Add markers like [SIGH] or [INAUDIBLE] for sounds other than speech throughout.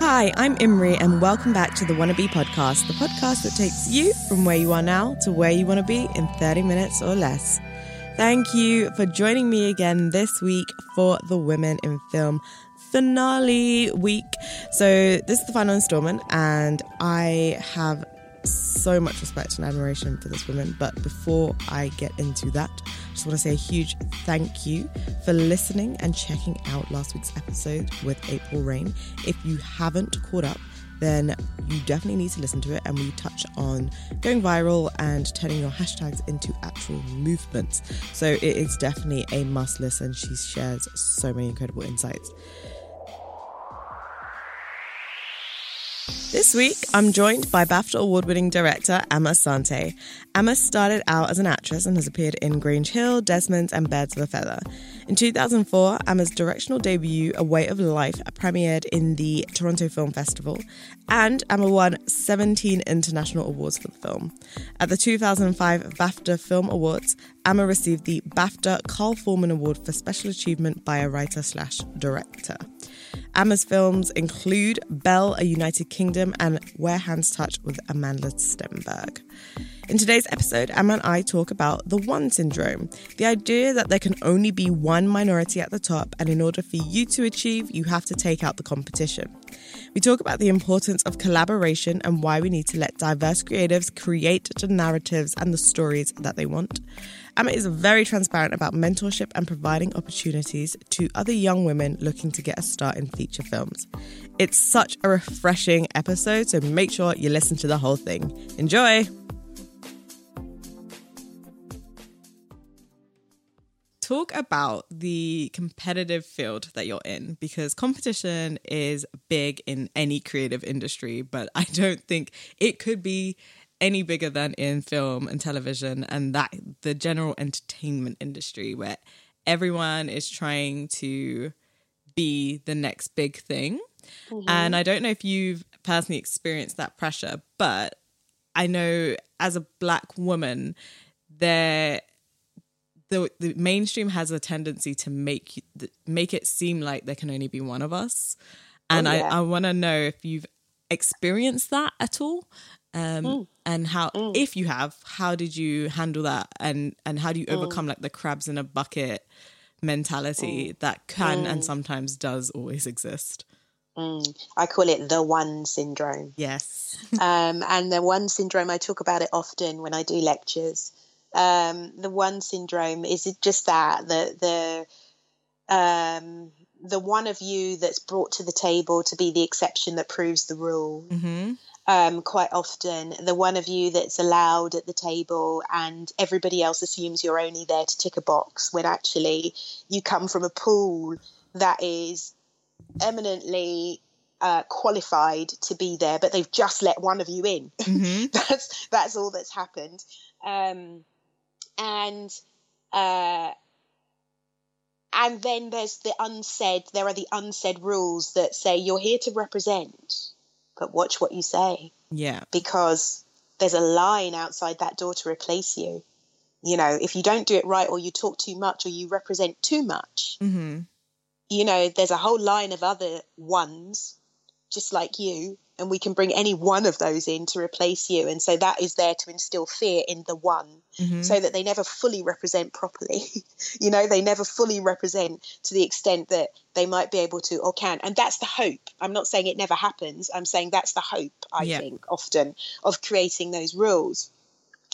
Hi, I'm Imri, and welcome back to the Wannabe Podcast, the podcast that takes you from where you are now to where you want to be in 30 minutes or less. Thank you for joining me again this week for the Women in Film finale week. So, this is the final installment, and I have so much respect and admiration for this woman. But before I get into that, just want to say a huge thank you for listening and checking out last week's episode with April Rain. If you haven't caught up, then you definitely need to listen to it. And we touch on going viral and turning your hashtags into actual movements. So it is definitely a must listen. She shares so many incredible insights. This week, I'm joined by BAFTA award winning director Amma Asante. Amma started out as an actress and has appeared in Grange Hill, Desmond's, and Birds of a Feather. In 2004, Amma's directional debut, A Way of Life, premiered in the Toronto Film Festival, and Amma won 17 international awards for the film. At the 2005 BAFTA Film Awards, Amma received the BAFTA Carl Foreman Award for Special Achievement by a Writer slash Director. Amma's films include Belle, A United Kingdom, and Where Hands Touch with Amandla Stenberg. In today's episode, Amma and I talk about the one syndrome, the idea that there can only be one minority at the top, and in order for you to achieve, you have to take out the competition. We talk about the importance of collaboration and why we need to let diverse creatives create the narratives and the stories that they want. Amma is very transparent about mentorship and providing opportunities to other young women looking to get a start in feature films. It's such a refreshing episode, so make sure you listen to the whole thing. Enjoy! Talk about the competitive field that you're in because competition is big in any creative industry, but I don't think it could be any bigger than in film and television and that the general entertainment industry where everyone is trying to be the next big thing. Mm-hmm. And I don't know if you've personally experienced that pressure, but I know as a black woman, there the the mainstream has a tendency to make make it seem like there can only be one of us, and oh, yeah. I I want to know if you've experienced that at all, um, mm. and how mm. if you have, how did you handle that, and and how do you mm. overcome mm. like the crabs in a bucket mentality mm. that can and mm. sometimes does always exist. I call it the one syndrome. Yes. um, and the one syndrome, I talk about it often when I do lectures um, the one syndrome is it just that the the um, the one of you that's brought to the table to be the exception that proves the rule. Mm-hmm. Um, quite often, the one of you that's allowed at the table, and everybody else assumes you're only there to tick a box when actually you come from a pool that is eminently uh, qualified to be there, but they've just let one of you in. Mm-hmm. [LAUGHS] that's that's all that's happened. Um, and uh, and then there's the unsaid there are the unsaid rules that say you're here to represent but watch what you say. Yeah. Because there's a line outside that door to replace you. You know if you don't do it right or you talk too much or you represent too much mm-hmm. you know there's a whole line of other ones just like you and we can bring any one of those in to replace you. And so that is there to instill fear in the one mm-hmm. so that they never fully represent properly. [LAUGHS] You know they never fully represent to the extent that they might be able to or can. And that's the hope. I'm not saying it never happens. I'm saying that's the hope i yeah. think often of creating those rules.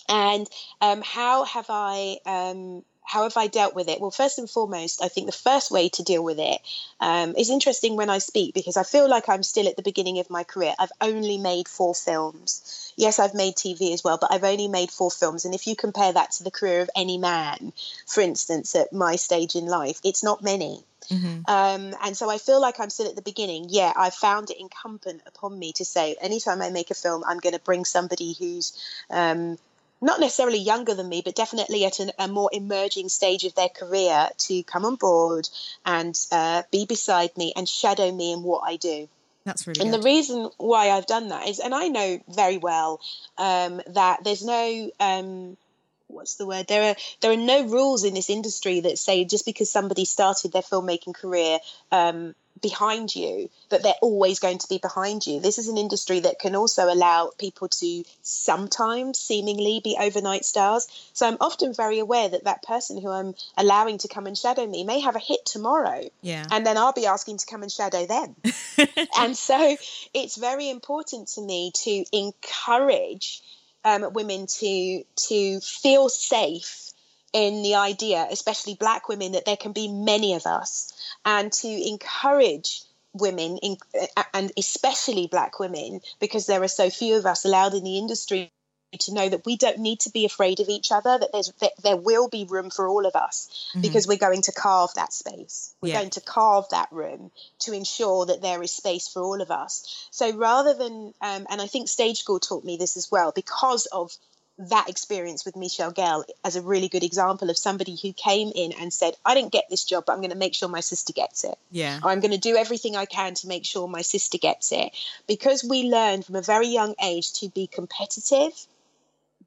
And um, how have i um, how have I dealt with it? Well, first and foremost, I think the first way to deal with it um, is interesting when I speak because I feel like I'm still at the beginning of my career. I've only made four films. Yes, I've made TV as well, but I've only made four films. And if you compare that to the career of any man, for instance, at my stage in life, it's not many. Mm-hmm. Um, and so I feel like I'm still at the beginning. Yeah, I found it incumbent upon me to say, anytime I make a film, I'm going to bring somebody who's um, not necessarily younger than me, but definitely at an, a more emerging stage of their career to come on board and uh, be beside me and shadow me in what I do. That's really and good. the reason why I've done that is, and I know very well um, that there's no um, what's the word? There are there are no rules in this industry that say just because somebody started their filmmaking career um, behind you that they're always going to be behind you. This is an industry that can also allow people to sometimes seemingly be overnight stars. So I'm often very aware that that person who I'm allowing to come and shadow me may have a hit tomorrow. Yeah. And then I'll be asking to come and shadow them. [LAUGHS] and so it's very important to me to encourage um, women to to feel safe in the idea, especially black women, that there can be many of us and to encourage women in, and especially black women because there are so few of us allowed in the industry to know that we don't need to be afraid of each other that there's that there will be room for all of us mm-hmm. because we're going to carve that space we're yeah. going to carve that room to ensure that there is space for all of us so rather than um, and i think stage school taught me this as well because of that experience with Michelle Gayle as a really good example of somebody who came in and said, I didn't get this job, but I'm going to make sure my sister gets it. Yeah. Or I'm going to do everything I can to make sure my sister gets it. Because we learned from a very young age to be competitive,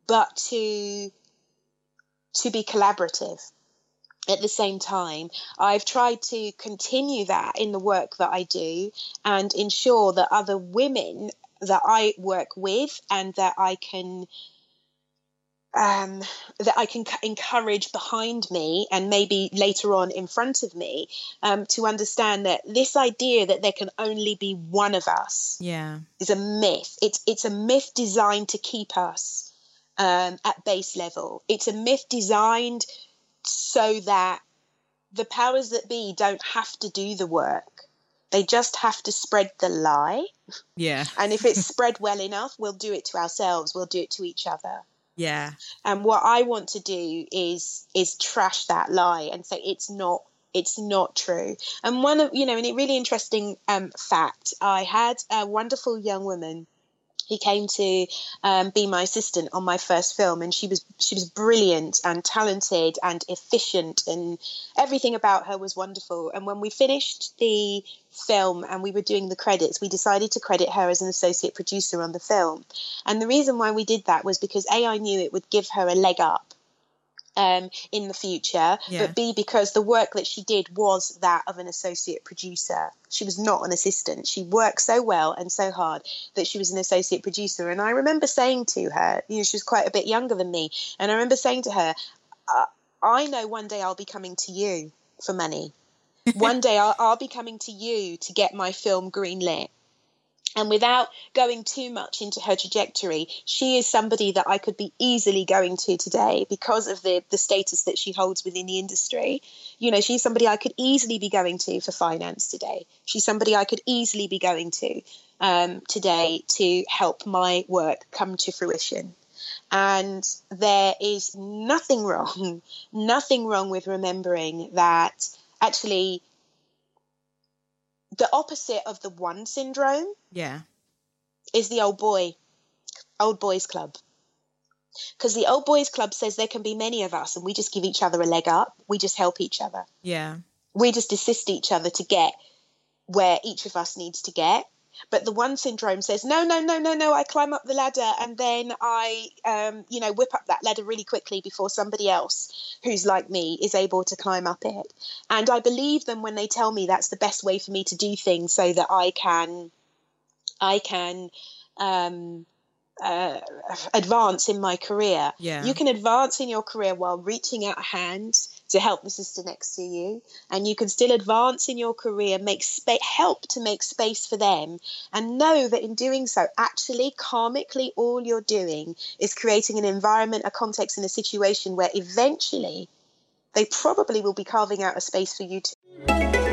but to to be collaborative at the same time, I've tried to continue that in the work that I do and ensure that other women that I work with and that I can um, that I can encourage behind me and maybe later on in front of me um, to understand that this idea that there can only be one of us yeah. is a myth. It's it's a myth designed to keep us um, at base level. It's a myth designed so that the powers that be don't have to do the work. They just have to spread the lie. Yeah. [LAUGHS] and if it's spread well enough, we'll do it to ourselves. We'll do it to each other. Yeah. And what I want to do is is trash that lie and say it's not it's not true. And one of you know, and a really interesting um, fact, I had a wonderful young woman he came to um, be my assistant on my first film and she was she was brilliant and talented and efficient and everything about her was wonderful. And when we finished the film and we were doing the credits we decided to credit her as an associate producer on the film. And the reason why we did that was because a i knew it would give her a leg up um, in the future, yeah. but B, because the work that she did was that of an associate producer. She was not an assistant. She worked so well and so hard that she was an associate producer. And I remember saying to her, you know, she was quite a bit younger than me, and I remember saying to her, I know one day I'll be coming to you for money. [LAUGHS] one day I'll, I'll be coming to you to get my film greenlit. And without going too much into her trajectory, she is somebody that I could be easily going to today because of the, the status that she holds within the industry. You know, she's somebody I could easily be going to for finance today. She's somebody I could easily be going to um, today to help my work come to fruition. And there is nothing [LAUGHS] wrong, nothing wrong with remembering that actually the opposite of the one syndrome yeah. is the old boy old boys club. Because the old boys club says there can be many of us and we just give each other a leg up. We just help each other. Yeah. We just assist each other to get where each of us needs to get but the one syndrome says, no, no, no, no, no. I climb up the ladder and then I, um, you know, whip up that ladder really quickly before somebody else who's like me is able to climb up it. And I believe them when they tell me that's the best way for me to do things so that I can I can um, uh, advance in my career. Yeah. You can advance in your career while reaching out a hand to help the sister next to you, and you can still advance in your career, make space, help to make space for them, and know that in doing so, actually, karmically, all you're doing is creating an environment, a context, and a situation where eventually they probably will be carving out a space for you to.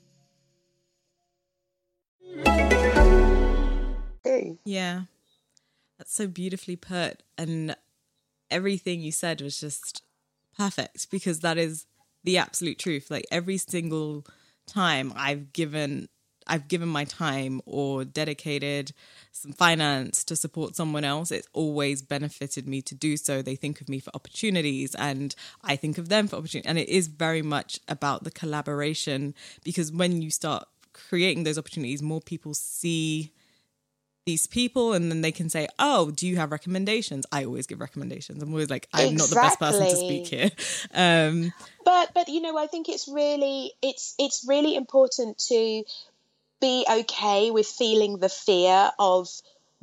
Yeah. That's so beautifully put. And everything you said was just perfect because that is the absolute truth. Like every single time I've given I've given my time or dedicated some finance to support someone else, it's always benefited me to do so. They think of me for opportunities and I think of them for opportunity. And it is very much about the collaboration because when you start creating those opportunities, more people see these people and then they can say oh do you have recommendations? I always give recommendations. I'm always like i'm not the best person to speak here. [LAUGHS] Um but but you know i think it's really it's it's really important to be okay with feeling the fear of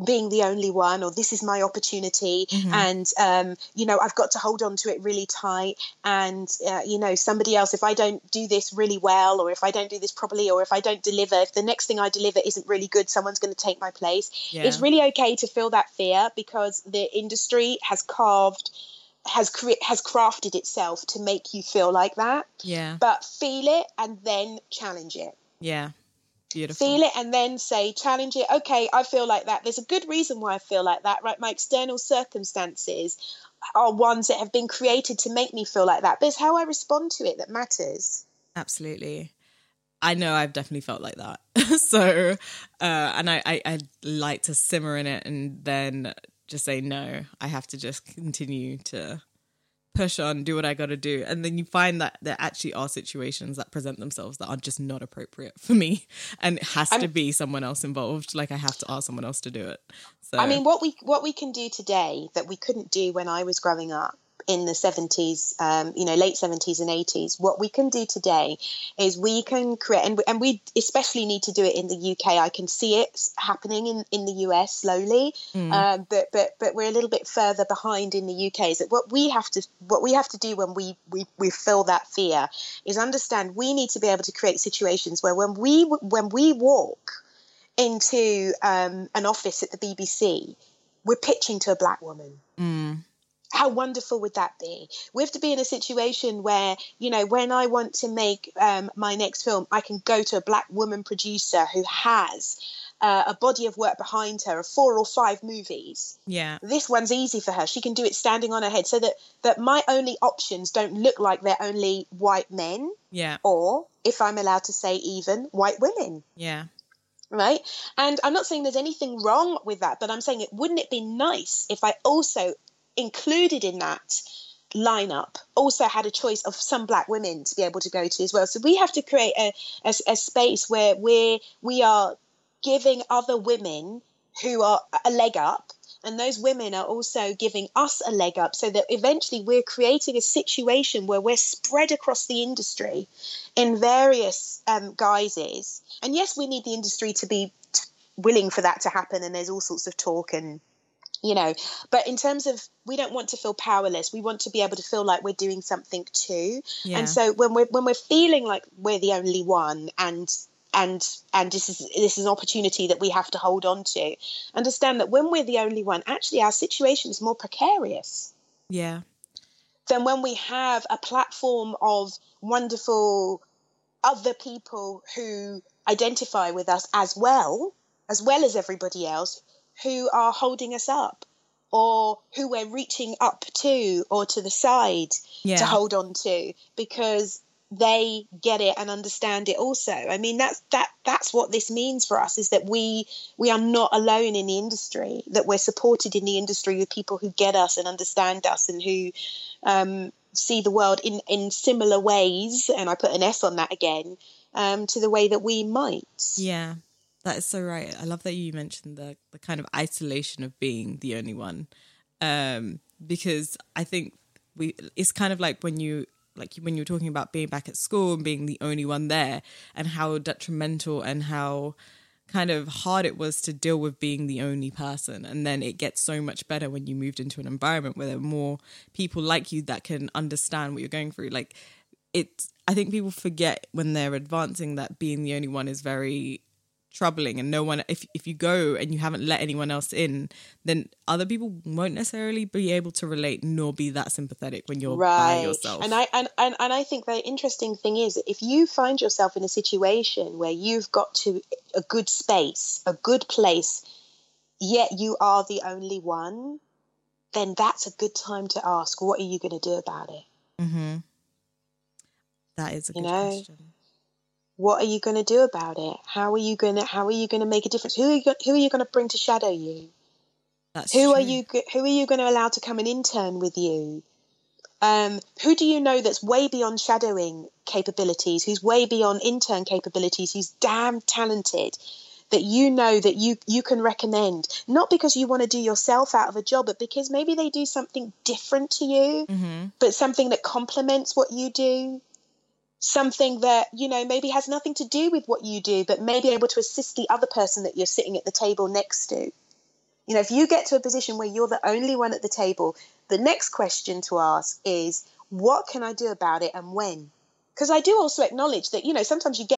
being the only one or this is my opportunity mm-hmm. and um, you know i've got to hold on to it really tight and uh, you know somebody else if i don't do this really well or if i don't do this properly or if i don't deliver if the next thing i deliver isn't really good someone's going to take my place. Yeah. it's really okay to feel that fear because the industry has carved has cre- has crafted itself to make you feel like that. Yeah. But feel it and then challenge it. Yeah Beautiful. Feel it and then say, challenge it. Okay, I feel like that. There's a good reason why I feel like that, right? My external circumstances are ones that have been created to make me feel like that. But it's how I respond to it that matters. Absolutely. I know I've definitely felt like that. [LAUGHS] so, uh, and I, I, I like to simmer in it and then just say, no, I have to just continue to push on, do what I got to do. And then you find that there actually are situations that present themselves that are just not appropriate for me. [LAUGHS] And it has I'm, to be someone else involved. Like I have to ask someone else to do it. So I mean what we what we can do today that we couldn't do when I was growing up in the 70s, um, you know, late 70s and 80s. What we can do today is we can create, and, and we especially need to do it in the UK. I can see it happening in, in the US slowly, mm. um, but but but we're a little bit further behind in the UK. Is that what we have to what we have to do when we we we feel that fear is understand we need to be able to create situations where when we when we walk into um, an office at the BBC, we're pitching to a black woman. Mm how wonderful would that be? We have to be in a situation where, you know, when I want to make um, my next film, I can go to a black woman producer who has uh, a body of work behind her of four or five movies. Yeah. This one's easy for her. She can do it standing on her head so that, that my only options don't look like they're only white men. Yeah. Or, if I'm allowed to say, even white women. Yeah right and i'm not saying there's anything wrong with that but i'm saying it wouldn't it be nice if i also included in that lineup also had a choice of some black women to be able to go to as well. So we have to create a, a, a space where we're, we are giving other women who are a leg up and those women are also giving us a leg up so that eventually we're creating a situation where we're spread across the industry in various um, guises and yes we need the industry to be willing for that to happen and there's all sorts of talk and you know but in terms of we don't want to feel powerless. We want to be able to feel like we're doing something too. Yeah. and so when we're when we're feeling like we're the only one and and and this is this is an opportunity that we have to hold on to understand that when we're the only one actually our situation is more precarious yeah. than when we have a platform of wonderful other people who identify with us as well as well as everybody else who are holding us up or who we're reaching up to or to the side yeah. to hold on to because they get it and understand it also. I mean that's that that's what this means for us is that we we are not alone in the industry that we're supported in the industry with people who get us and understand us and who um, see the world in in similar ways and i put an s on that again um, to the way that we might. Yeah, that is so right. I love that you mentioned the the kind of isolation of being the only one, um, because I think we it's kind of like when you like when you were talking about being back at school and being the only one there, and how detrimental and how kind of hard it was to deal with being the only person. And then it gets so much better when you moved into an environment where there are more people like you that can understand what you're going through. Like it's i think people forget when they're advancing that being the only one is very troubling and no one if if you go and you haven't let anyone else in then other people won't necessarily be able to relate nor be that sympathetic when you're by yourself And I and, and and I think the interesting thing is if you find yourself in a situation where you've got to a good space, a good place, yet you are the only one, then that's a good time to ask, what are you going to do about it? mm-hmm. that is a you good know, question What are you going to do about it? How are you going to how are you going to make a difference? Who are you, who are you going to bring to shadow you? that's who are you who are you going to allow to come and intern with you um, who do you know that's way beyond shadowing capabilities who's way beyond intern capabilities who's damn talented that you know that you you can recommend not because you want to do yourself out of a job but because maybe they do something different to you but something that complements what you do something that you know maybe has nothing to do with what you do but may be able to assist the other person that you're sitting at the table next to you know, if you get to a position where you're the only one at the table, the next question to ask is, what can I do about it and when? Because I do also acknowledge that, you know, sometimes you get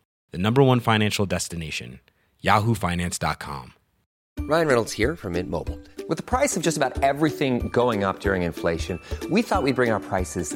the number one financial destination, yahoofinance.com. Ryan Reynolds here from Mint Mobile. With the price of just about everything going up during inflation, we thought we'd bring our prices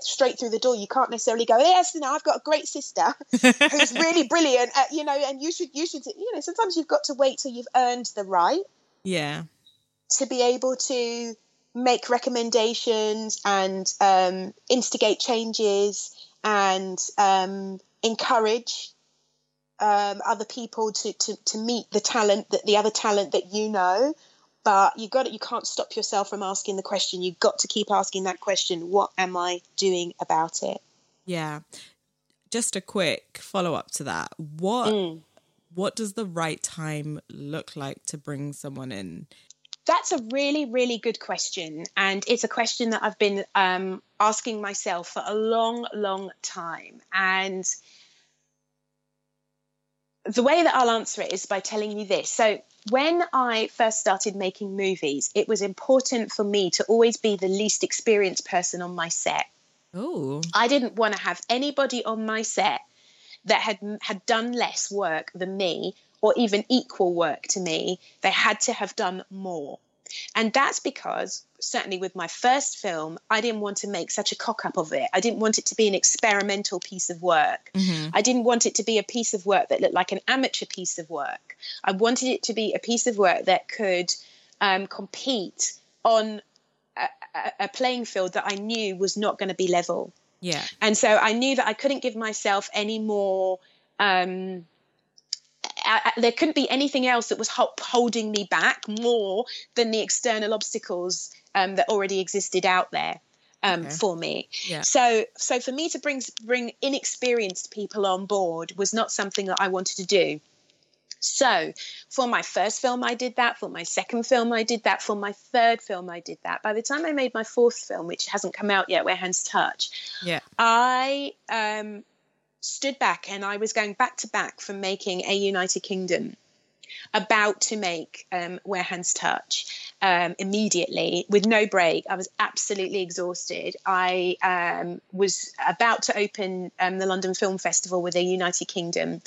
straight through the door. You can't necessarily go, yes, you know, I've got a great sister [LAUGHS] who's really brilliant, at, you know, and you should, you should, you know, sometimes you've got to wait till you've earned the right yeah to be able to make recommendations and um, instigate changes and um, encourage um, other people to, to, to meet the talent that the other talent that you know. But you got it. You can't stop yourself from asking the question. You've got to keep asking that question. What am I doing about it? Yeah. Just a quick follow up to that. What what does the right time look like to bring someone in? That's a really, really good question. And it's a question that I've been um, asking myself for a long, long time. And the way that I'll answer it is by telling you this. So, when I first started making movies, it was important for me to always be the least experienced person on my set. Oh. I didn't want to have anybody on my set that had had done less work than me or even equal work to me. They had to have done more. And that's because, certainly with my first film, I didn't want to make such a cock up of it. I didn't want it to be an experimental piece of work. I didn't want it to be a piece of work that looked like an amateur piece of work. I wanted it to be a piece of work that could um, compete on a, a, a playing field that I knew was not going to be level. Yeah. And so I knew that I couldn't give myself any more. Um, I, I- there couldn't be anything else that was ho- holding me back more than the external obstacles um, that already existed out there. um, Okay. for me. Yeah. So, so for me to bring bring inexperienced people on board was not something that I wanted to do. So, for my first film, I did that. For my second film, I did that. For my third film, I did that. By the time I made my fourth film, which hasn't come out yet, Where Hands Touch, Yeah. I um, stood back and I was going back to back from making a United Kingdom, about to make um, Where Hands Touch um, immediately with no break. I was absolutely exhausted. I um, was about to open um, the London Film Festival with a United Kingdom.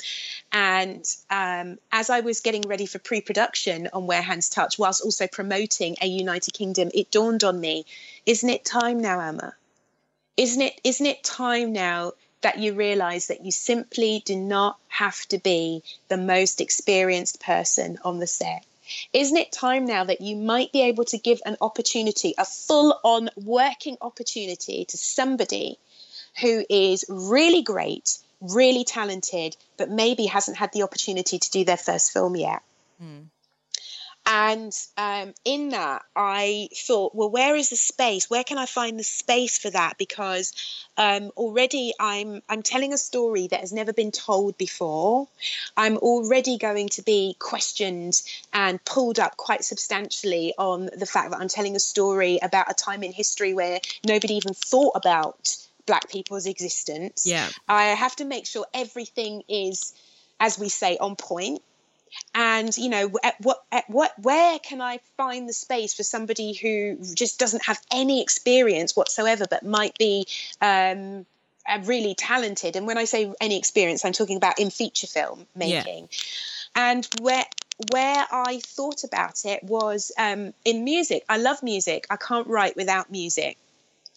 And um, as I was getting ready for pre production on Where Hands Touch, whilst also promoting a United Kingdom, it dawned on me isn't it time now, Amma? Isn't it, isn't it time now that you realize that you simply do not have to be the most experienced person on the set? Isn't it time now that you might be able to give an opportunity, a full on working opportunity to somebody who is really great, really talented, but maybe hasn't had the opportunity to do their first film yet? Hmm. And um, in that, I thought, well, where is the space? Where can I find the space for that? Because um, already I'm I'm telling a story that has never been told before. I'm already going to be questioned and pulled up quite substantially on the fact that I'm telling a story about a time in history where nobody even thought about black people's existence. Yeah. I have to make sure everything is, as we say, on point and you know at what at what where can i find the space for somebody who just doesn't have any experience whatsoever but might be um really talented? And when i say any experience i'm talking about in feature film Yeah. making. And where where i thought about it was um in music. I love music. I can't write without music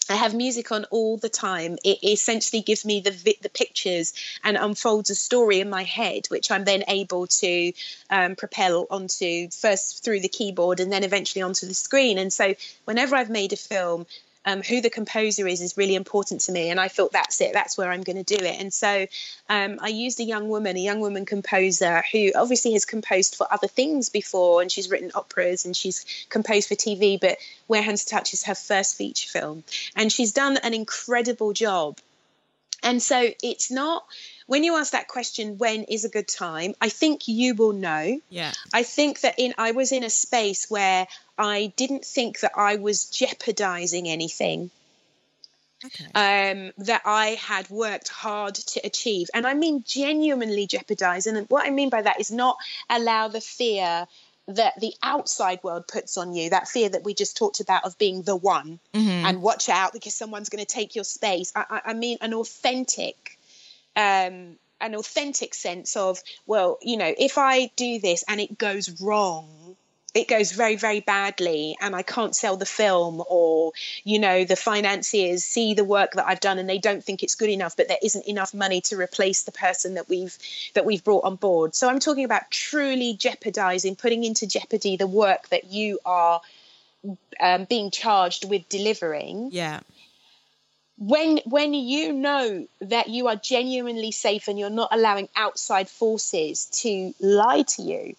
I have music on all the time. It essentially gives me the the pictures and unfolds a story in my head, which I'm then able to um, propel onto first through the keyboard and then eventually onto the screen. And so, whenever I've made a film, um, who the composer is is really important to me, and I thought that's it. That's where I'm going to do it. And so, um, I used a young woman, a young woman composer who obviously has composed for other things before, and she's written operas and she's composed for TV. But Where Hands Touch is her first feature film, and she's done an incredible job. And so it's not when you ask that question, when is a good time? I think you will know. Yeah. I think that in I was in a space where I didn't think that I was jeopardizing anything Okay. um, that I had worked hard to achieve. And I mean genuinely jeopardize. And what I mean by that is not allow the fear that the outside world puts on you, that fear that we just talked about of being the one and watch out because someone's going to take your space. I, I, I mean an authentic. Um, an authentic sense of well you know if i do this and it goes wrong it goes very very badly and i can't sell the film or you know the financiers see the work that i've done and they don't think it's good enough but there isn't enough money to replace the person that we've that we've brought on board so i'm talking about truly jeopardizing putting into jeopardy the work that you are um, being charged with delivering Yeah. When when you know that you are genuinely safe and you're not allowing outside forces to lie to you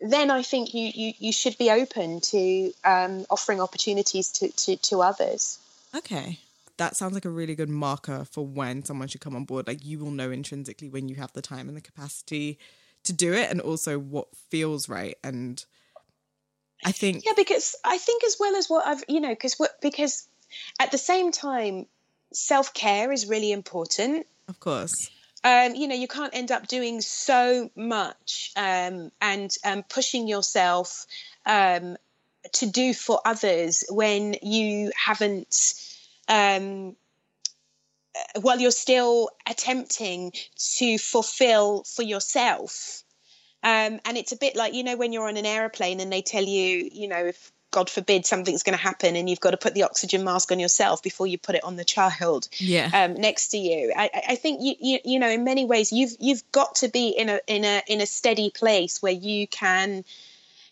then i think you you, you should be open to um, offering opportunities to, to to others Okay. That sounds like a really good marker for when someone should come on board. Like you will know intrinsically when you have the time and the capacity to do it and also what feels right. And I think yeah because i think as well as what i've you know because what because at the same time self-care is really important of course. um, you know, you can't end up doing so much um, and um, pushing yourself um, to do for others when you haven't, um, uh, while you're still attempting to fulfill for yourself. Um, and it's a bit like, you know, when you're on an aeroplane and they tell you, you know, if God forbid something's going to happen and you've got to put the oxygen mask on yourself before you put it on the child Yeah. um, next to you. I, I- think you, you you know in many ways you've you've got to be in a in a in a steady place where you can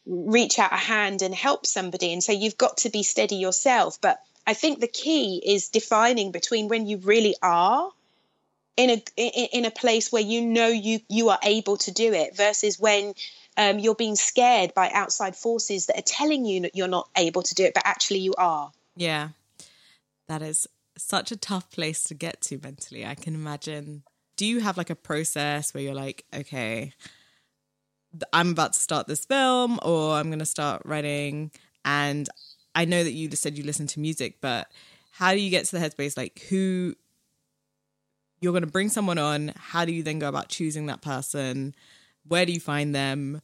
reach out a hand and help somebody, and so you've got to be steady yourself. But I think the key is defining between when you really are in a in, a place where you know you you are able to do it versus when um, you're being scared by outside forces that are telling you that you're not able to do it, but actually you are. Yeah. That is such a tough place to get to mentally. I can imagine. Do you have like a process where you're like, okay, I'm about to start this film or I'm going to start writing? And I know that you said you listen to music, but how do you get to the headspace? Like, who you're going to bring someone on? How do you then go about choosing that person? Where do you find them?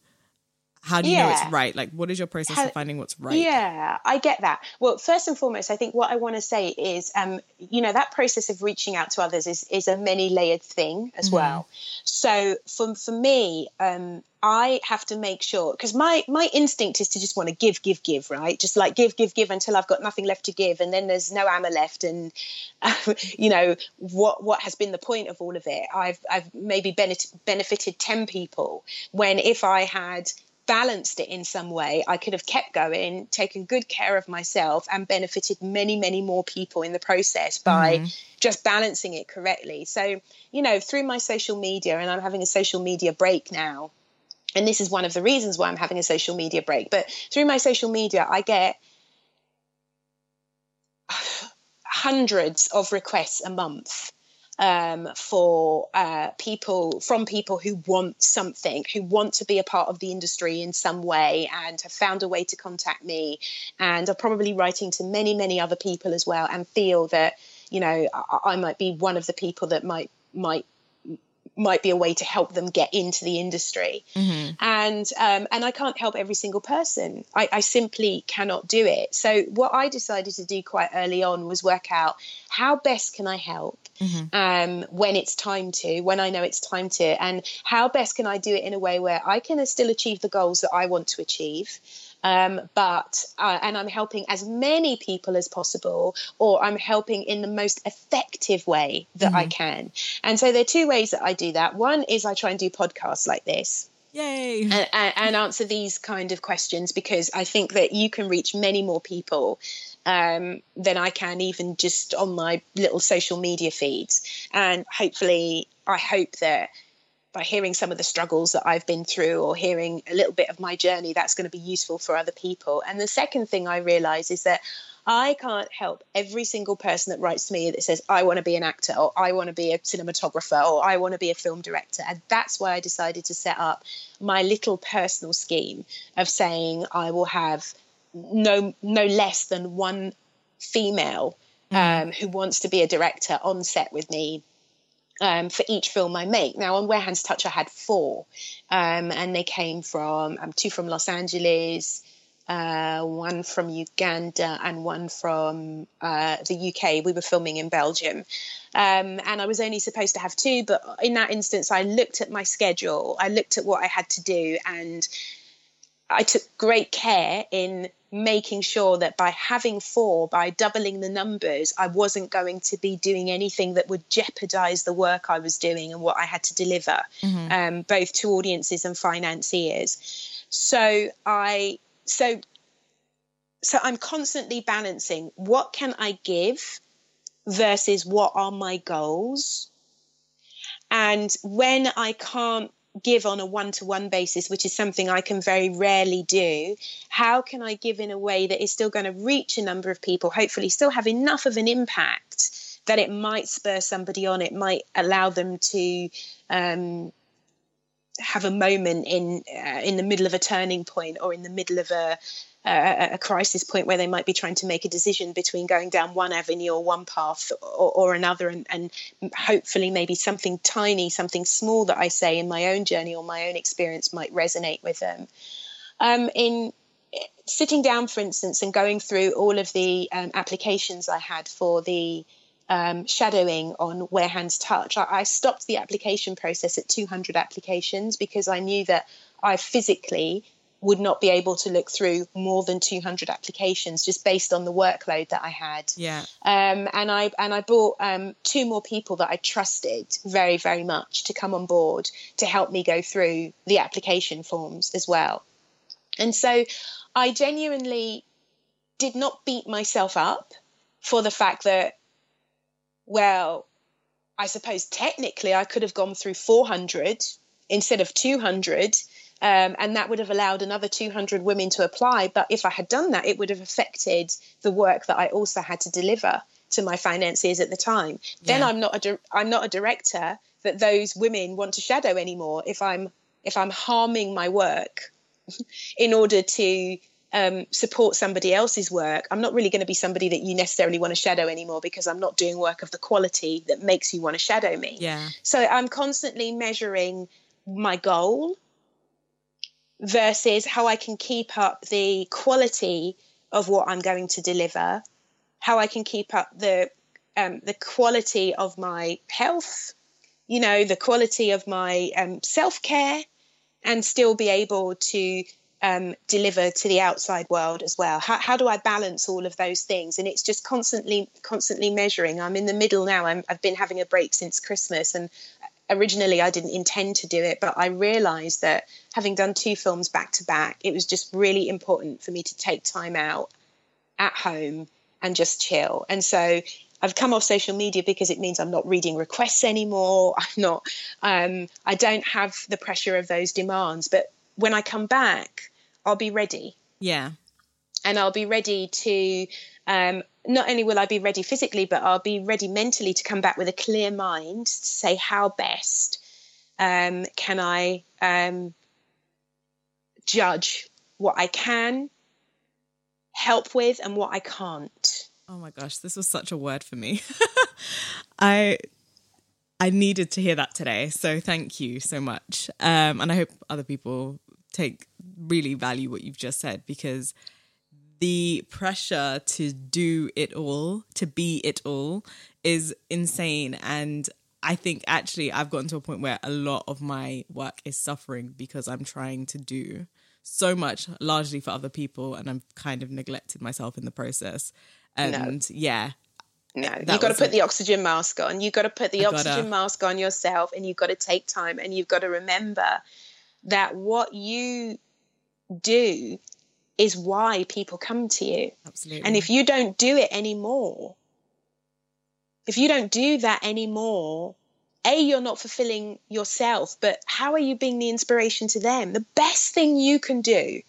How do you yeah. know it's right? Like, what is your process how, of finding what's right? Yeah, I get that. Well, first and foremost, I think what I want to say is, um, you know, that process of reaching out to others is is a many layered thing as mm-hmm. well. So for for me, um, I have to make sure because my my instinct is to just want to give, give, give, right? Just like give, give, give until I've got nothing left to give, and then there's no ammo left, and uh, [LAUGHS] you know what what has been the point of all of it? I've I've maybe benefited ten people when if I had balanced it in some way, I could have kept going, taken good care of myself, and benefited many, many more people in the process by mm-hmm. just balancing it correctly. So, you know, through my social media, and I'm having a social media break now. And this is one of the reasons why I'm having a social media break. But through my social media, I get [SIGHS] hundreds of requests a month um, for uh, people from people who want something, who want to be a part of the industry in some way, and have found a way to contact me, and are probably writing to many, many other people as well, and feel that you know I, I might be one of the people that might might might be a way to help them get into the industry. Mm-hmm. And um, and I can't help every single person. I, I, simply cannot do it. So what I decided to do quite early on was work out how best can I help mm-hmm. um, when it's time to, when I know it's time to, and how best can I do it in a way where I can still achieve the goals that I want to achieve um, but uh, and I'm helping as many people as possible, or I'm helping in the most effective way that mm-hmm. I can. And so there are two ways that I do that. One is I try and do podcasts like this. Yay. And, and, and answer these kind of questions because I think that you can reach many more people um, than I can even just on my little social media feeds. And hopefully, I hope that by hearing some of the struggles that I've been through or hearing a little bit of my journey, that's going to be useful for other people. And the second thing I realize is that I can't help every single person that writes to me that says, I want to be an actor or I want to be a cinematographer or I want to be a film director. And that's why I decided to set up my little personal scheme of saying I will have no no less than one female mm. um, who wants to be a director on set with me um, for each film I make. Now, on Where Hands Touch, I had four, um, and they came from um, two from Los Angeles, uh, one from Uganda, and one from uh, the UK. We were filming in Belgium. Um, and I was only supposed to have two, but in that instance, I looked at my schedule, I looked at what I had to do, and I took great care in making sure that by having four, by doubling the numbers, I wasn't going to be doing anything that would jeopardize the work I was doing and what I had to deliver, mm-hmm. um, both to audiences and financiers. So I, so, so I'm constantly balancing what can I give versus what are my goals. And when I can't give on a one to one basis, which is something I can very rarely do, how can I give in a way that is still going to reach a number of people, hopefully, still have enough of an impact that it might spur somebody on, it might allow them to. Um, have a moment in uh, in the middle of a turning point or in the middle of a a, a, crisis point where they might be trying to make a decision between going down one avenue or one path or, or another, and, and, hopefully maybe something tiny, something small that I say in my own journey or my own experience might resonate with them. Um, in sitting down, for instance, and going through all of the um, applications I had for the um, shadowing on Where Hands Touch, I, I stopped the application process at 200 applications because I knew that I physically would not be able to look through more than 200 applications just based on the workload that I had. Yeah. Um, and I and I brought um, two more people that I trusted very very much to come on board to help me go through the application forms as well. And so I genuinely did not beat myself up for the fact that well I suppose technically I could have gone through 400 instead of 200 um, and that would have allowed another 200 women to apply. But if I had done that, it would have affected the work that I also had to deliver to my financiers at the time. Then I'm not a I'm not a director that those women want to shadow anymore. If I'm if I'm harming my work [LAUGHS] in order to um, support somebody else's work, I'm not really going to be somebody that you necessarily want to shadow anymore because I'm not doing work of the quality that makes you want to shadow me. Yeah. So I'm constantly measuring my goal versus how I can keep up the quality of what I'm going to deliver, how I can keep up the um, the quality of my health, you know, the quality of my um, self care, and still be able to um, deliver to the outside world as well. How, how do I balance all of those things? And it's just constantly, constantly measuring. I'm in the middle now. I'm, I've been having a break since Christmas, and originally I didn't intend to do it, but I realized that having done two films back to back, it was just really important for me to take time out at home and just chill. And so I've come off social media because it means I'm not reading requests anymore. [LAUGHS] I'm not, um, I don't have the pressure of those demands. But when I come back, I'll be ready Yeah. and I'll be ready to um, not only will I be ready physically, but I'll be ready mentally to come back with a clear mind to say how best um, can I um, judge what I can help with and what I can't. Oh my gosh, this was such a word for me. [LAUGHS] I I needed to hear that today, so thank you so much. Um, and I hope other people take really value what you've just said because the pressure to do it all, to be it all, is insane. And I think actually I've gotten to a point where a lot of my work is suffering because I'm trying to do so much, largely for other people, and I'm kind of neglected myself in the process. And yeah, No, you've got to put a- the oxygen mask on. You've got to put the I gotta- oxygen mask on yourself and you've got to take time and you've got to remember that what you do is why people come to you. absolutely. And if you don't do it anymore, if you don't do that anymore, A, you're not fulfilling yourself, but how are you being the inspiration to them? The best thing you can do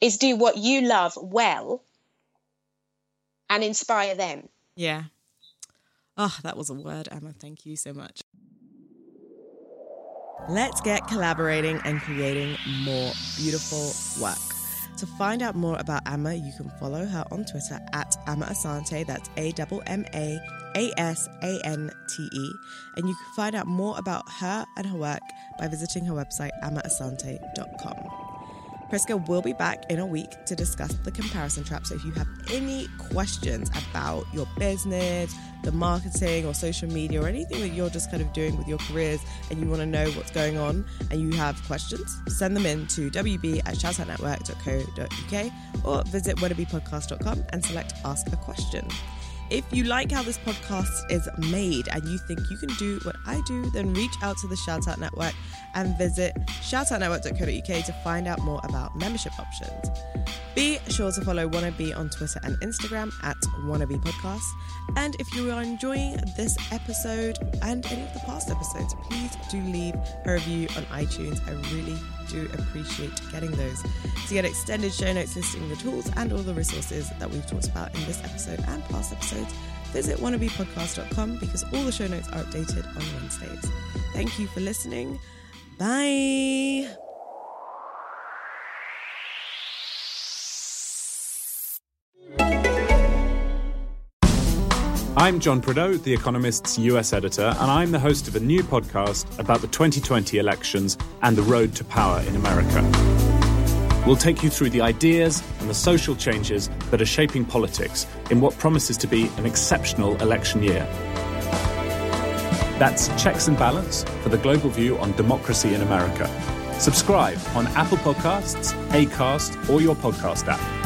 is do what you love well and inspire them. yeah. Oh, that was a word, Amma. Thank you so much. Let's get collaborating and creating more beautiful work. To find out more about Amma, you can follow her on Twitter at Amma Asante. That's M A A S A N T E. And you can find out more about her and her work by visiting her website, ammaasante.com. Priska will be back in a week to discuss the comparison trap. So if you have any questions about your business, the marketing or social media or anything that you're just kind of doing with your careers and you want to know what's going on and you have questions, send them in to wb at shoutoutnetwork.co.uk or visit wannabepodcast.com and select ask a question. If you like how this podcast is made and you think you can do what I do, then reach out to the Shoutout Network and visit shoutoutnetwork.co.uk to find out more about membership options. Be sure to follow Wannabe on Twitter and Instagram at Wannabe Podcast. And if you are enjoying this episode and any of the past episodes, please do leave a review on iTunes. I really do appreciate getting those. To get extended show notes listing the tools and all the resources that we've talked about in this episode and past episodes, visit wannabepodcast.com because all the show notes are updated on Wednesdays. Thank you for listening. Bye. I'm John Prideaux, The Economist's US editor, and I'm the host of a new podcast about the 2020 elections and the road to power in America. We'll take you through the ideas and the social changes that are shaping politics in what promises to be an exceptional election year. That's Checks and Balance for the global view on democracy in America. Subscribe on Apple Podcasts, Acast, or your podcast app.